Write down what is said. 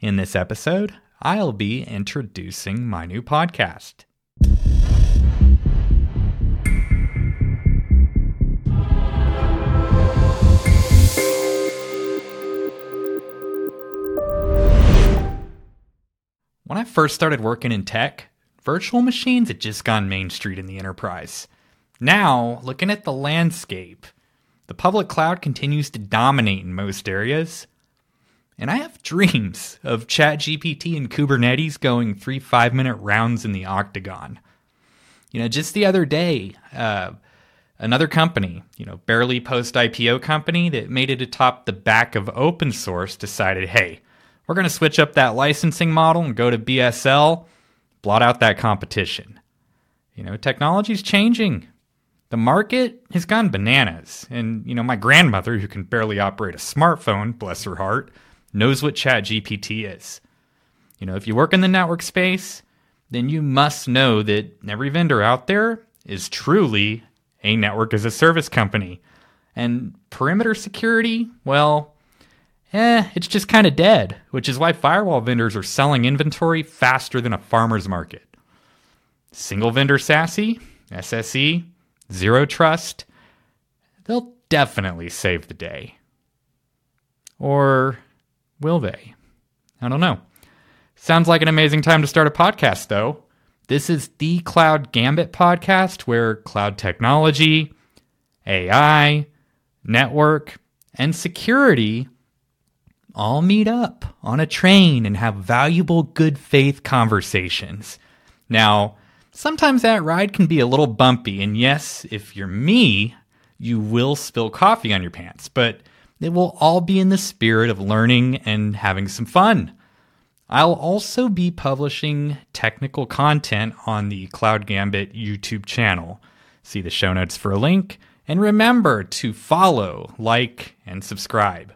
In this episode, I'll be introducing my new podcast. When I first started working in tech, virtual machines had just gone Main Street in the enterprise. Now, looking at the landscape, the public cloud continues to dominate in most areas. And I have dreams of ChatGPT and Kubernetes going three five minute rounds in the octagon. You know, just the other day, uh, another company, you know, barely post IPO company that made it atop the back of open source decided, hey, we're going to switch up that licensing model and go to BSL, blot out that competition. You know, technology's changing. The market has gone bananas. And, you know, my grandmother, who can barely operate a smartphone, bless her heart, knows what ChatGPT is. You know, if you work in the network space, then you must know that every vendor out there is truly a network as a service company. And perimeter security, well, eh, it's just kind of dead, which is why firewall vendors are selling inventory faster than a farmer's market. Single vendor SASE, SSE, Zero Trust, they'll definitely save the day. Or Will they? I don't know. Sounds like an amazing time to start a podcast, though. This is the Cloud Gambit podcast where cloud technology, AI, network, and security all meet up on a train and have valuable good faith conversations. Now, sometimes that ride can be a little bumpy, and yes, if you're me, you will spill coffee on your pants, but it will all be in the spirit of learning and having some fun. I'll also be publishing technical content on the Cloud Gambit YouTube channel. See the show notes for a link, and remember to follow, like, and subscribe.